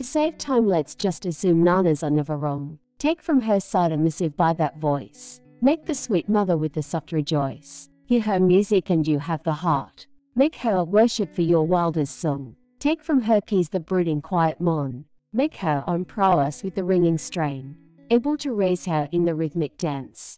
To save time, let's just assume nanas are never wrong. Take from her side a missive by that voice. Make the sweet mother with the soft rejoice. Hear her music and you have the heart. Make her a worship for your wildest song. Take from her keys the brooding quiet morn. Make her own prowess with the ringing strain. Able to raise her in the rhythmic dance.